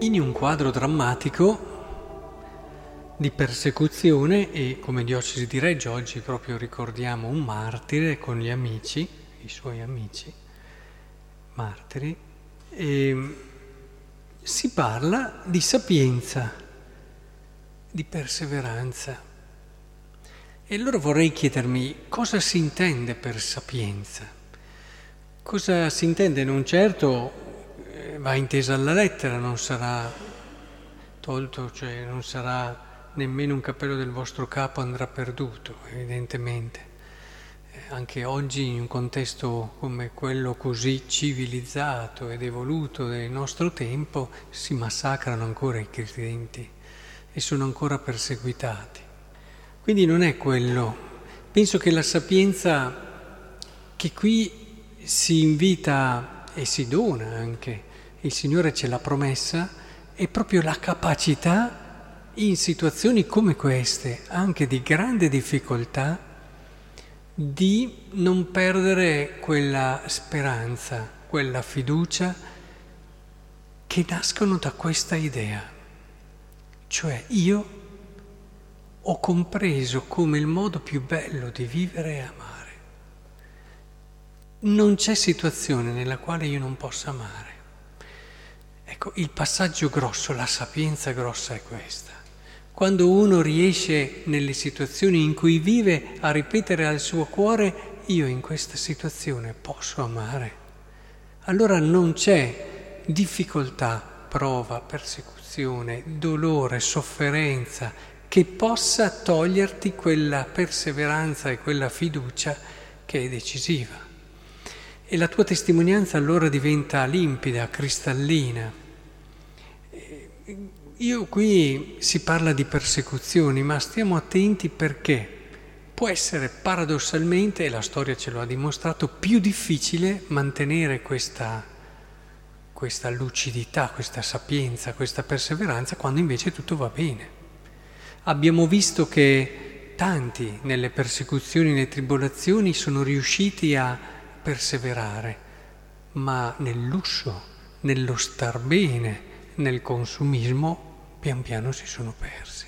In un quadro drammatico di persecuzione e come diocesi di Reggio oggi proprio ricordiamo un martire con gli amici, i suoi amici, martiri, e si parla di sapienza, di perseveranza. E allora vorrei chiedermi cosa si intende per sapienza. Cosa si intende? Non certo va intesa alla lettera, non sarà tolto, cioè non sarà nemmeno un capello del vostro capo andrà perduto, evidentemente. Eh, anche oggi in un contesto come quello così civilizzato ed evoluto del nostro tempo si massacrano ancora i credenti e sono ancora perseguitati. Quindi non è quello. Penso che la sapienza che qui si invita e si dona anche, il Signore ce l'ha promessa, è proprio la capacità in situazioni come queste, anche di grande difficoltà, di non perdere quella speranza, quella fiducia che nascono da questa idea. Cioè io ho compreso come il modo più bello di vivere è amare. Non c'è situazione nella quale io non possa amare. Ecco, il passaggio grosso, la sapienza grossa è questa. Quando uno riesce nelle situazioni in cui vive a ripetere al suo cuore io in questa situazione posso amare, allora non c'è difficoltà, prova, persecuzione, dolore, sofferenza che possa toglierti quella perseveranza e quella fiducia che è decisiva. E la tua testimonianza allora diventa limpida, cristallina io qui si parla di persecuzioni, ma stiamo attenti perché può essere paradossalmente, e la storia ce lo ha dimostrato, più difficile mantenere questa, questa lucidità, questa sapienza, questa perseveranza quando invece tutto va bene. Abbiamo visto che tanti nelle persecuzioni, nelle tribolazioni sono riusciti a perseverare, ma nel lusso, nello star bene, nel consumismo pian piano si sono persi.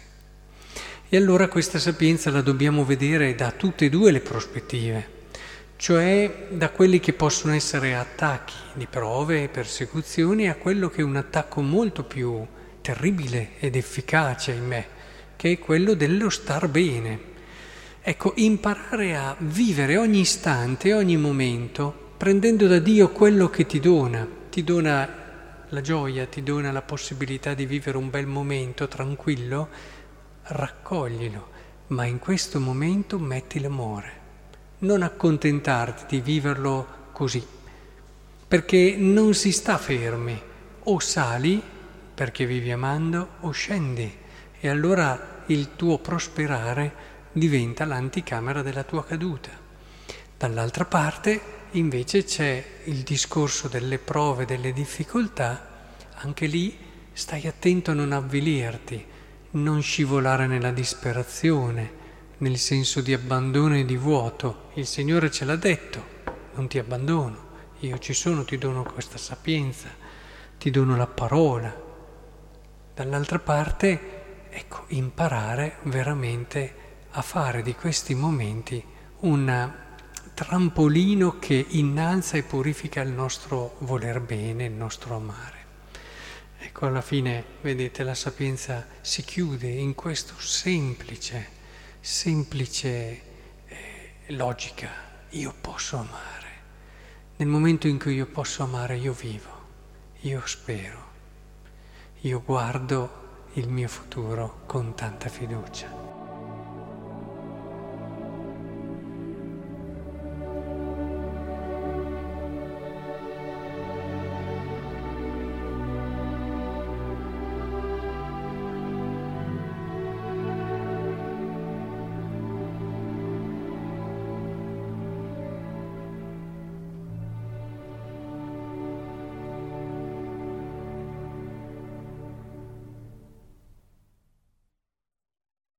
E allora questa sapienza la dobbiamo vedere da tutte e due le prospettive, cioè da quelli che possono essere attacchi di prove e persecuzioni a quello che è un attacco molto più terribile ed efficace in me, che è quello dello star bene. Ecco, imparare a vivere ogni istante, ogni momento, prendendo da Dio quello che ti dona, ti dona la gioia ti dona la possibilità di vivere un bel momento tranquillo, raccoglilo, ma in questo momento metti l'amore. Non accontentarti di viverlo così, perché non si sta fermi, o sali perché vivi amando o scendi e allora il tuo prosperare diventa l'anticamera della tua caduta. Dall'altra parte invece c'è il discorso delle prove, delle difficoltà, anche lì stai attento a non avvilirti, non scivolare nella disperazione, nel senso di abbandono e di vuoto. Il Signore ce l'ha detto, non ti abbandono, io ci sono, ti dono questa sapienza, ti dono la parola. Dall'altra parte, ecco, imparare veramente a fare di questi momenti una trampolino che innalza e purifica il nostro voler bene, il nostro amare. Ecco, alla fine, vedete, la sapienza si chiude in questo semplice, semplice eh, logica. Io posso amare. Nel momento in cui io posso amare, io vivo, io spero, io guardo il mio futuro con tanta fiducia.